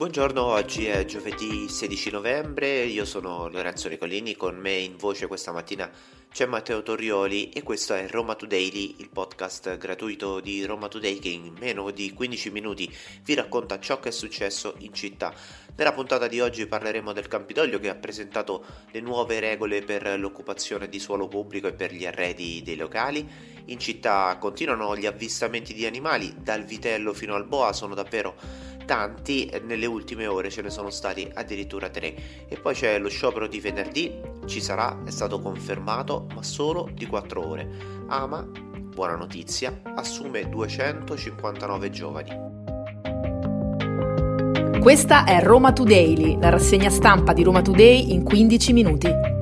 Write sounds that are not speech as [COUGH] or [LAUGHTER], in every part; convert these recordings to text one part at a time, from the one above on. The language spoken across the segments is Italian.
Buongiorno, oggi è giovedì 16 novembre, io sono Lorenzo Nicolini, con me in voce questa mattina c'è Matteo Torrioli e questo è Roma Today, il podcast gratuito di Roma Today che in meno di 15 minuti vi racconta ciò che è successo in città. Nella puntata di oggi parleremo del Campidoglio che ha presentato le nuove regole per l'occupazione di suolo pubblico e per gli arredi dei locali. In città continuano gli avvistamenti di animali, dal vitello fino al boa sono davvero tanti, nelle ultime ore ce ne sono stati addirittura tre. E poi c'è lo sciopero di venerdì, ci sarà, è stato confermato, ma solo di 4 ore. Ama, buona notizia, assume 259 giovani. Questa è Roma Today, la rassegna stampa di Roma Today in 15 minuti.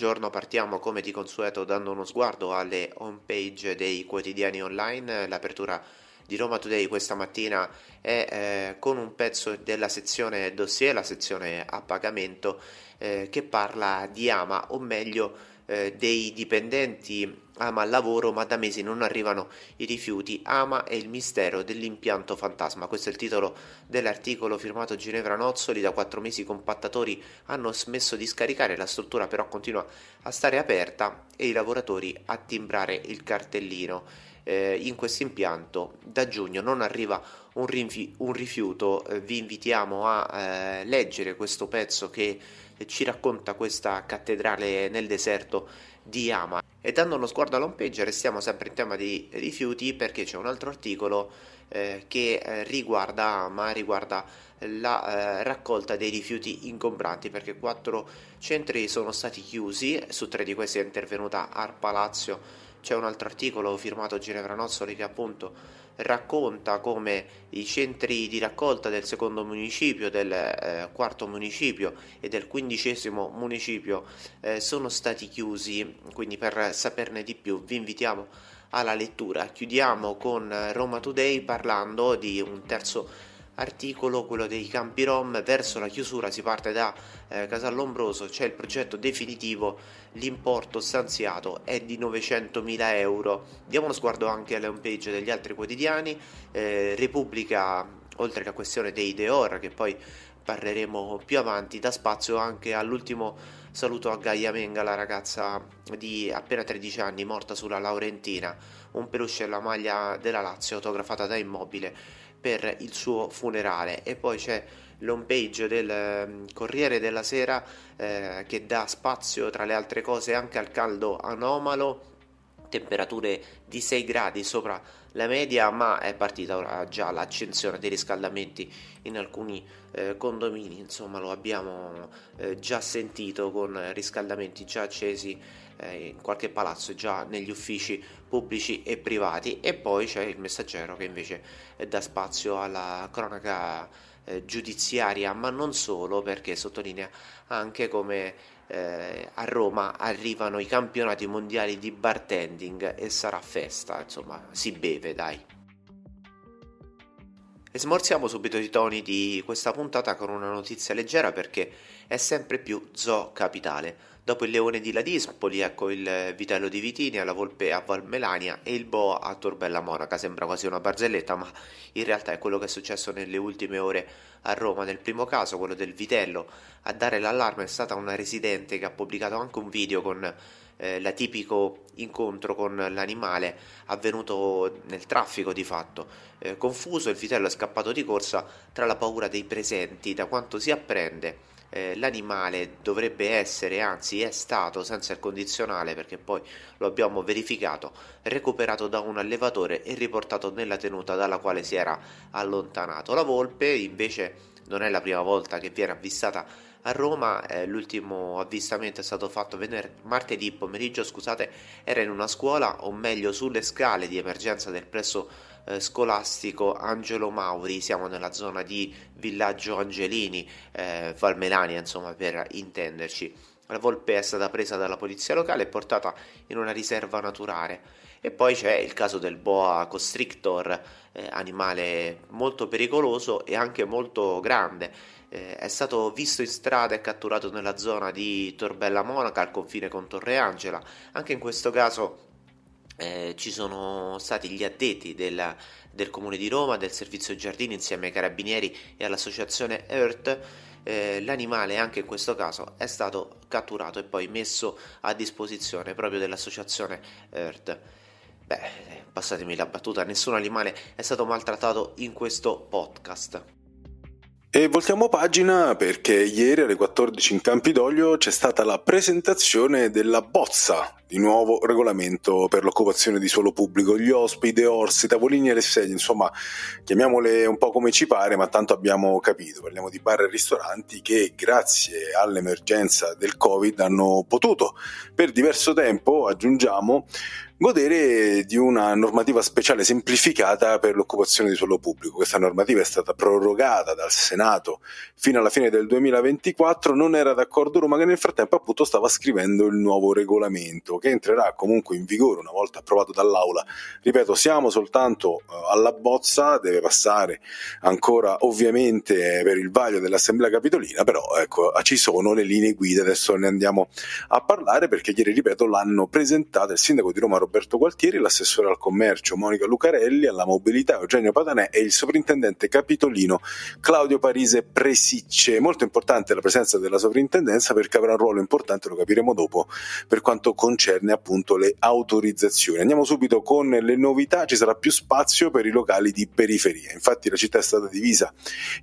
Buongiorno, partiamo come di consueto dando uno sguardo alle home page dei quotidiani online. L'apertura di Roma Today questa mattina è eh, con un pezzo della sezione dossier, la sezione a pagamento, eh, che parla di Ama, o meglio eh, dei dipendenti Ama al lavoro, ma da mesi non arrivano i rifiuti. Ama è il mistero dell'impianto fantasma. Questo è il titolo dell'articolo firmato Ginevra Nozzoli. Da quattro mesi i compattatori hanno smesso di scaricare, la struttura però continua a stare aperta e i lavoratori a timbrare il cartellino. Eh, in questo impianto da giugno non arriva un, rinfi- un rifiuto. Eh, vi invitiamo a eh, leggere questo pezzo che ci racconta questa cattedrale nel deserto di Ama. E dando uno sguardo alla home page restiamo sempre in tema di rifiuti perché c'è un altro articolo eh, che eh, riguarda Ama, riguarda la eh, raccolta dei rifiuti ingombranti perché quattro centri sono stati chiusi, su tre di questi è intervenuta Arpa Lazio. C'è un altro articolo firmato Ginevra Nozzoli che appunto racconta come i centri di raccolta del secondo municipio, del eh, quarto municipio e del quindicesimo municipio eh, sono stati chiusi, quindi per saperne di più vi invitiamo alla lettura. Chiudiamo con Roma Today parlando di un terzo articolo, quello dei campi Rom, verso la chiusura si parte da eh, Casallombroso, c'è il progetto definitivo, l'importo stanziato è di 900.000 euro. Diamo uno sguardo anche alle homepage degli altri quotidiani, eh, Repubblica, oltre alla questione dei Deor, che poi parleremo più avanti, dà spazio anche all'ultimo saluto a Gaia Menga, la ragazza di appena 13 anni morta sulla Laurentina, un peluche e la maglia della Lazio autografata da Immobile per il suo funerale. E poi c'è l'home page del ehm, Corriere della Sera eh, che dà spazio tra le altre cose anche al caldo anomalo temperature di 6 gradi sopra la media, ma è partita già l'accensione dei riscaldamenti in alcuni eh, condomini, insomma lo abbiamo eh, già sentito con riscaldamenti già accesi eh, in qualche palazzo, già negli uffici pubblici e privati. E poi c'è il messaggero che invece dà spazio alla cronaca eh, giudiziaria, ma non solo perché sottolinea anche come eh, a Roma arrivano i campionati mondiali di bartending e sarà festa, insomma, si beve, dai. E smorziamo subito i toni di questa puntata con una notizia leggera perché è sempre più zoo capitale. Dopo il leone di Ladispoli, ecco il vitello di Vitinia, la volpe a Valmelania e il boa a Torbella Monaca. Sembra quasi una barzelletta, ma in realtà è quello che è successo nelle ultime ore a Roma. Nel primo caso, quello del vitello, a dare l'allarme è stata una residente che ha pubblicato anche un video con eh, l'atipico incontro con l'animale avvenuto nel traffico di fatto. Eh, confuso, il vitello è scappato di corsa tra la paura dei presenti, da quanto si apprende. Eh, l'animale dovrebbe essere, anzi è stato senza il condizionale perché poi lo abbiamo verificato, recuperato da un allevatore e riportato nella tenuta dalla quale si era allontanato. La volpe invece non è la prima volta che viene avvistata a Roma eh, l'ultimo avvistamento è stato fatto vener- martedì pomeriggio, scusate, era in una scuola, o meglio sulle scale di emergenza del presso eh, scolastico Angelo Mauri, siamo nella zona di Villaggio Angelini, eh, Valmelania, insomma, per intenderci. La volpe è stata presa dalla polizia locale e portata in una riserva naturale. E poi c'è il caso del boa constrictor, eh, animale molto pericoloso e anche molto grande eh, è stato visto in strada e catturato nella zona di Torbella Monaca al confine con Torre Angela. Anche in questo caso eh, ci sono stati gli addetti della, del Comune di Roma, del Servizio Giardini insieme ai Carabinieri e all'associazione Earth. Eh, l'animale anche in questo caso è stato catturato e poi messo a disposizione proprio dell'associazione Earth. Beh, passatemi la battuta, nessun animale è stato maltrattato in questo podcast. E voltiamo pagina perché ieri alle 14 in Campidoglio c'è stata la presentazione della bozza di nuovo regolamento per l'occupazione di suolo pubblico, gli ospiti, orsi, tavolini e le sedie, insomma chiamiamole un po' come ci pare, ma tanto abbiamo capito, parliamo di bar e ristoranti che grazie all'emergenza del Covid hanno potuto per diverso tempo, aggiungiamo, godere di una normativa speciale semplificata per l'occupazione di suolo pubblico. Questa normativa è stata prorogata dal Senato fino alla fine del 2024, non era d'accordo Roma che nel frattempo appunto stava scrivendo il nuovo regolamento che entrerà comunque in vigore una volta approvato dall'Aula. Ripeto, siamo soltanto eh, alla bozza, deve passare ancora ovviamente per il vaglio dell'Assemblea Capitolina, però ecco, ci sono le linee guida, adesso ne andiamo a parlare perché ieri, ripeto, l'hanno presentata il sindaco di Roma Roberto Gualtieri, l'assessore al commercio Monica Lucarelli, alla mobilità Eugenio Patanè e il sovrintendente capitolino Claudio Parise Presicce. Molto importante la presenza della sovrintendenza perché avrà un ruolo importante, lo capiremo dopo, per quanto concerne appunto le autorizzazioni. Andiamo subito con le novità, ci sarà più spazio per i locali di periferia. Infatti la città è stata divisa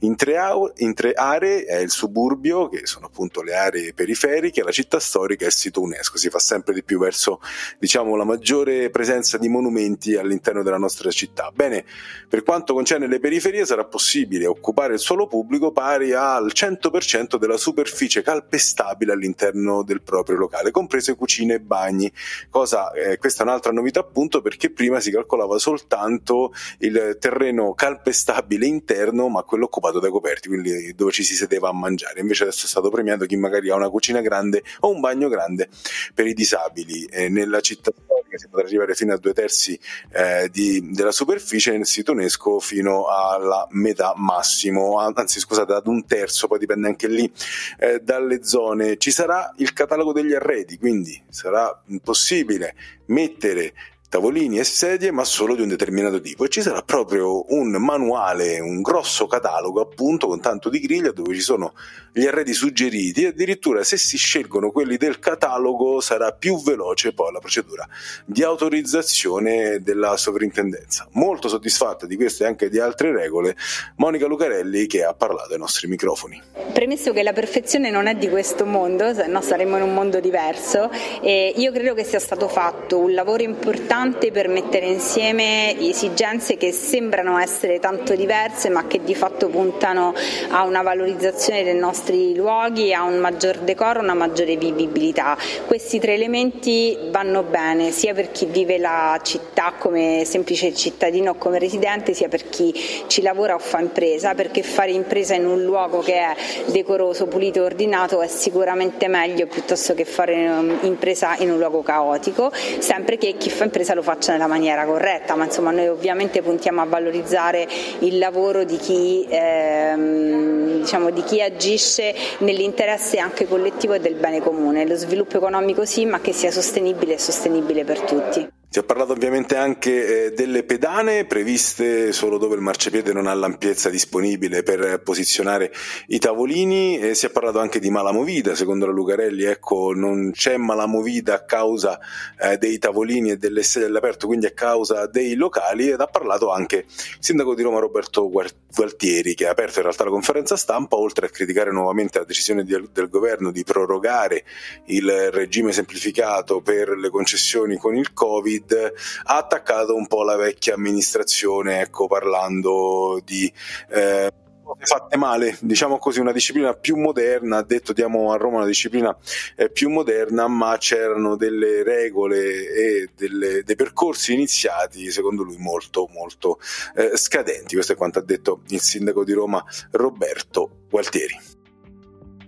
in tre, in tre aree, è il suburbio, che sono appunto le aree periferiche, la città storica e il sito UNESCO. Si fa sempre di più verso diciamo la maggiore maggiore presenza di monumenti all'interno della nostra città. Bene, per quanto concerne le periferie sarà possibile occupare il suolo pubblico pari al 100% della superficie calpestabile all'interno del proprio locale, comprese cucine e bagni. Cosa, eh, questa è un'altra novità appunto perché prima si calcolava soltanto il terreno calpestabile interno, ma quello occupato dai coperti, quindi dove ci si sedeva a mangiare. Invece adesso è stato premiato chi magari ha una cucina grande o un bagno grande per i disabili. Eh, nella città storica si potrà arrivare fino a due terzi eh, di, della superficie, nel sito UNESCO fino alla metà massimo, anzi scusate, ad un terzo, poi dipende anche lì eh, dalle zone. Ci sarà il catalogo degli arredi, quindi sarà possibile mettere tavolini e sedie, ma solo di un determinato tipo. E ci sarà proprio un manuale, un grosso catalogo, appunto, con tanto di griglia dove ci sono gli arredi suggeriti. E addirittura, se si scelgono quelli del catalogo, sarà più veloce poi la procedura di autorizzazione della sovrintendenza. Molto soddisfatta di queste e anche di altre regole, Monica Lucarelli, che ha parlato ai nostri microfoni. Premesso che la perfezione non è di questo mondo, se no saremmo in un mondo diverso, e io credo che sia stato fatto un lavoro importante importante per mettere insieme esigenze che sembrano essere tanto diverse ma che di fatto puntano a una valorizzazione dei nostri luoghi, a un maggior decoro, una maggiore vivibilità. Questi tre elementi vanno bene sia per chi vive la città come semplice cittadino o come residente, sia per chi ci lavora o fa impresa, perché fare impresa in un luogo che è decoroso, pulito e ordinato è sicuramente meglio piuttosto che fare um, impresa in un luogo caotico, sempre che chi fa impresa impresa lo faccia nella maniera corretta, ma insomma noi ovviamente puntiamo a valorizzare il lavoro di chi, ehm, diciamo, di chi agisce nell'interesse anche collettivo e del bene comune, lo sviluppo economico sì, ma che sia sostenibile e sostenibile per tutti. Si è parlato ovviamente anche eh, delle pedane previste solo dove il marciapiede non ha l'ampiezza disponibile per posizionare i tavolini e si è parlato anche di malamovida, secondo la Lucarelli, ecco non c'è malamovida a causa eh, dei tavolini e delle sedie all'aperto, quindi a causa dei locali ed ha parlato anche il sindaco di Roma Roberto Gualtieri che ha aperto in realtà la conferenza stampa oltre a criticare nuovamente la decisione del governo di prorogare il regime semplificato per le concessioni con il Covid Covid ha attaccato un po' la vecchia amministrazione, ecco, parlando di eh, fatte male, diciamo così, una disciplina più moderna, detto diamo a Roma una disciplina eh, più moderna, ma c'erano delle regole e delle, dei percorsi iniziati, secondo lui, molto, molto eh, scadenti. Questo è quanto ha detto il sindaco di Roma Roberto Gualtieri.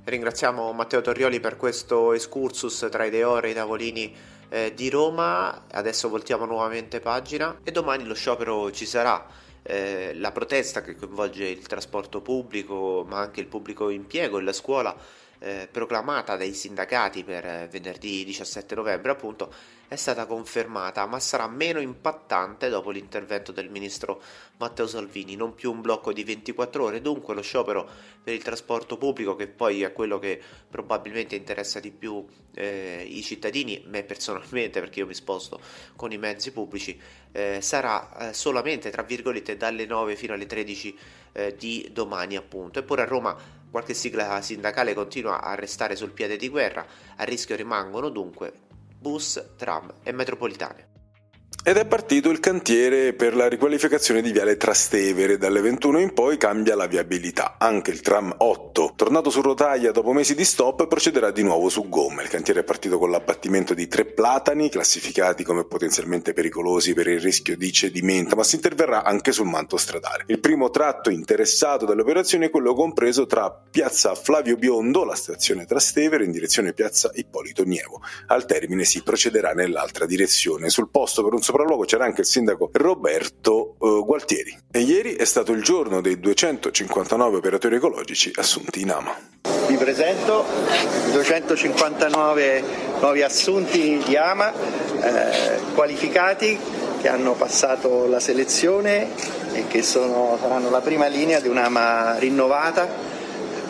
Ringraziamo Matteo Torrioli per questo excursus tra i deore e i tavolini eh, di Roma, adesso voltiamo nuovamente pagina e domani lo sciopero ci sarà. Eh, la protesta che coinvolge il trasporto pubblico ma anche il pubblico impiego e la scuola eh, proclamata dai sindacati per eh, venerdì 17 novembre appunto è stata confermata ma sarà meno impattante dopo l'intervento del ministro Matteo Salvini. Non più un blocco di 24 ore. Dunque lo sciopero per il trasporto pubblico che poi è quello che probabilmente interessa di più eh, i cittadini me personalmente perché io mi sposto con i mezzi pubblici eh, sarà eh, solamente tra virgolette dalle 9 fino alle 13 eh, di domani appunto. Eppure a Roma Qualche sigla sindacale continua a restare sul piede di guerra, a rischio rimangono dunque bus, tram e metropolitane. Ed è partito il cantiere per la riqualificazione di Viale Trastevere. Dalle 21 in poi cambia la viabilità. Anche il tram 8, tornato su rotaia dopo mesi di stop, procederà di nuovo su gomme. Il cantiere è partito con l'abbattimento di tre platani, classificati come potenzialmente pericolosi per il rischio di cedimento, ma si interverrà anche sul manto stradale. Il primo tratto interessato dalle operazioni è quello compreso tra piazza Flavio Biondo, la stazione Trastevere, in direzione piazza Ippolito Nievo. Al termine si procederà nell'altra direzione. Sul posto per un sopralluogo c'era anche il sindaco Roberto eh, Gualtieri. E ieri è stato il giorno dei 259 operatori ecologici assunti in AMA. Vi presento i 259 nuovi assunti di AMA eh, qualificati che hanno passato la selezione e che sono, saranno la prima linea di un'AMA rinnovata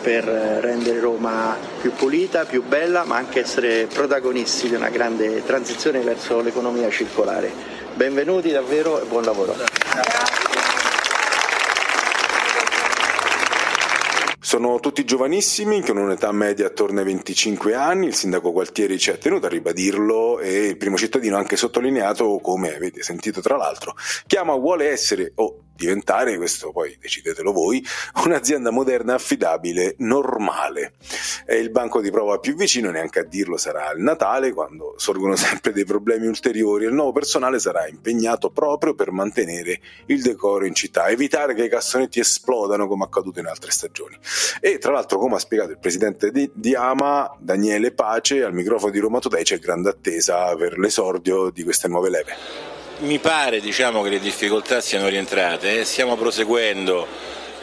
per rendere Roma più pulita, più bella, ma anche essere protagonisti di una grande transizione verso l'economia circolare. Benvenuti davvero e buon lavoro. Sono tutti giovanissimi, con un'età media attorno ai 25 anni, il sindaco Gualtieri ci ha tenuto a ribadirlo e il primo cittadino ha anche sottolineato, come avete sentito tra l'altro, chiama vuole essere o diventare, questo poi decidetelo voi, [LAUGHS] un'azienda moderna, affidabile, normale. È il banco di prova più vicino, neanche a dirlo sarà il Natale, quando sorgono [LAUGHS] sempre dei problemi ulteriori. Il nuovo personale sarà impegnato proprio per mantenere il decoro in città, evitare che i cassonetti esplodano come accaduto in altre stagioni. E tra l'altro, come ha spiegato il presidente di, di Ama, Daniele Pace, al microfono di Roma Today c'è grande attesa per l'esordio di queste nuove leve mi pare diciamo, che le difficoltà siano rientrate, stiamo proseguendo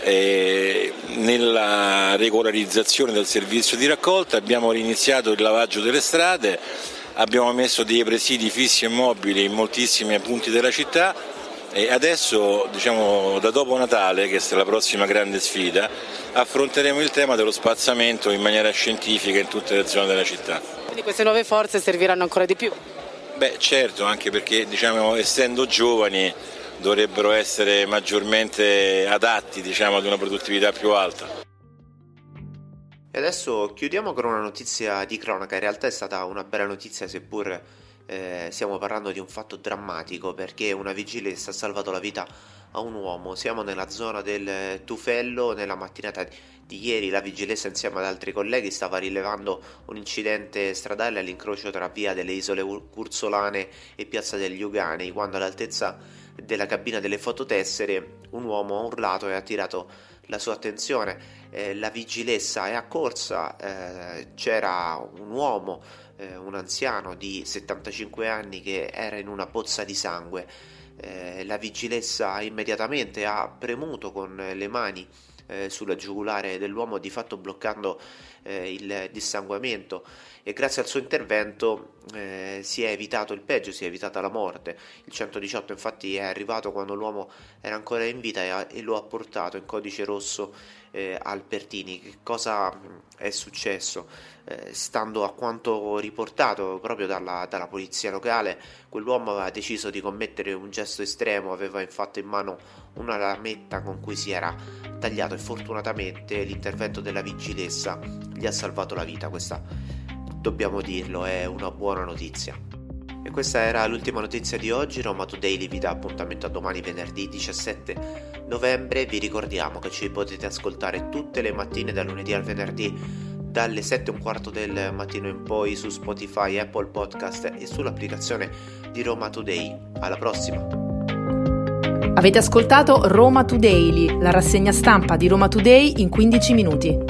eh, nella regolarizzazione del servizio di raccolta, abbiamo riniziato il lavaggio delle strade, abbiamo messo dei presidi fissi e mobili in moltissimi punti della città e adesso diciamo, da dopo Natale, che è la prossima grande sfida, affronteremo il tema dello spazzamento in maniera scientifica in tutte le zone della città. Quindi queste nuove forze serviranno ancora di più? Beh certo, anche perché diciamo, essendo giovani dovrebbero essere maggiormente adatti diciamo, ad una produttività più alta. E adesso chiudiamo con una notizia di cronaca, in realtà è stata una bella notizia seppur eh, stiamo parlando di un fatto drammatico perché una vigilessa ha salvato la vita a un uomo. Siamo nella zona del Tufello, nella mattinata di ieri la vigilessa insieme ad altri colleghi stava rilevando un incidente stradale all'incrocio tra via delle isole Cursolane e piazza degli Ugani, quando all'altezza della cabina delle fototessere un uomo ha urlato e ha attirato la sua attenzione. Eh, la vigilessa è accorsa, eh, c'era un uomo, eh, un anziano di 75 anni che era in una pozza di sangue eh, la vigilessa immediatamente ha premuto con le mani eh, sulla giugulare dell'uomo, di fatto bloccando eh, il dissanguamento e grazie al suo intervento eh, si è evitato il peggio, si è evitata la morte. Il 118 infatti è arrivato quando l'uomo era ancora in vita e, ha, e lo ha portato in codice rosso eh, al Pertini. Che cosa è successo? Eh, stando a quanto riportato proprio dalla, dalla, polizia locale, quell'uomo aveva deciso di commettere un gesto estremo, aveva infatti in mano una lametta con cui si era tagliato e fortunatamente l'intervento della vigilessa gli ha salvato la vita. Questa dobbiamo dirlo, è una buona notizia. E questa era l'ultima notizia di oggi, Roma Today vi dà appuntamento a domani venerdì 17 novembre, vi ricordiamo che ci potete ascoltare tutte le mattine dal lunedì al venerdì dalle 7 e un quarto del mattino in poi su Spotify, Apple Podcast e sull'applicazione di Roma Today. Alla prossima! Avete ascoltato Roma Today, la rassegna stampa di Roma Today in 15 minuti.